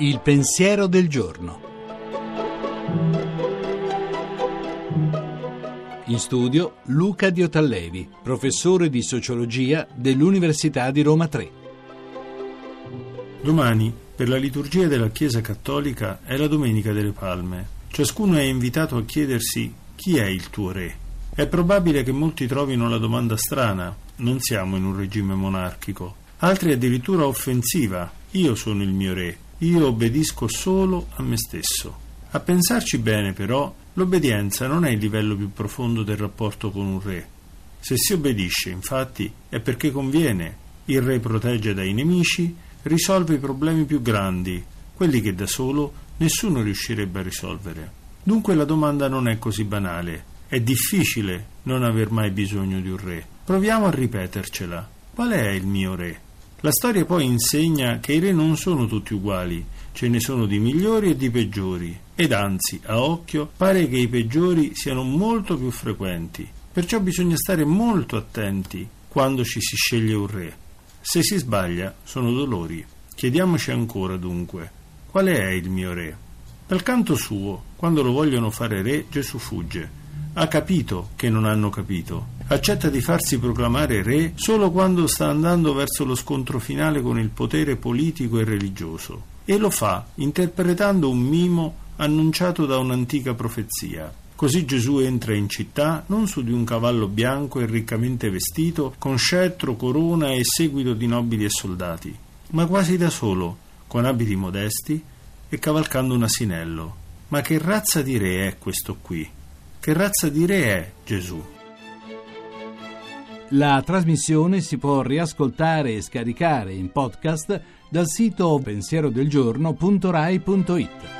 Il pensiero del giorno. In studio Luca Diotallevi, professore di sociologia dell'Università di Roma 3. Domani, per la liturgia della Chiesa Cattolica, è la Domenica delle Palme. Ciascuno è invitato a chiedersi chi è il tuo re. È probabile che molti trovino la domanda strana, non siamo in un regime monarchico. Altri addirittura offensiva, io sono il mio re, io obbedisco solo a me stesso. A pensarci bene, però, l'obbedienza non è il livello più profondo del rapporto con un re. Se si obbedisce, infatti, è perché conviene. Il re protegge dai nemici, risolve i problemi più grandi, quelli che da solo nessuno riuscirebbe a risolvere. Dunque la domanda non è così banale. È difficile non aver mai bisogno di un re. Proviamo a ripetercela. Qual è il mio re? La storia poi insegna che i re non sono tutti uguali, ce ne sono di migliori e di peggiori, ed anzi, a occhio, pare che i peggiori siano molto più frequenti. Perciò bisogna stare molto attenti quando ci si sceglie un re. Se si sbaglia, sono dolori. Chiediamoci ancora, dunque, qual è il mio re? Dal canto suo, quando lo vogliono fare re, Gesù fugge. Ha capito che non hanno capito accetta di farsi proclamare re solo quando sta andando verso lo scontro finale con il potere politico e religioso e lo fa interpretando un mimo annunciato da un'antica profezia. Così Gesù entra in città non su di un cavallo bianco e riccamente vestito, con scettro, corona e seguito di nobili e soldati, ma quasi da solo, con abiti modesti e cavalcando un asinello. Ma che razza di re è questo qui? Che razza di re è Gesù? La trasmissione si può riascoltare e scaricare in podcast dal sito pensierodelgiorno.rai.it.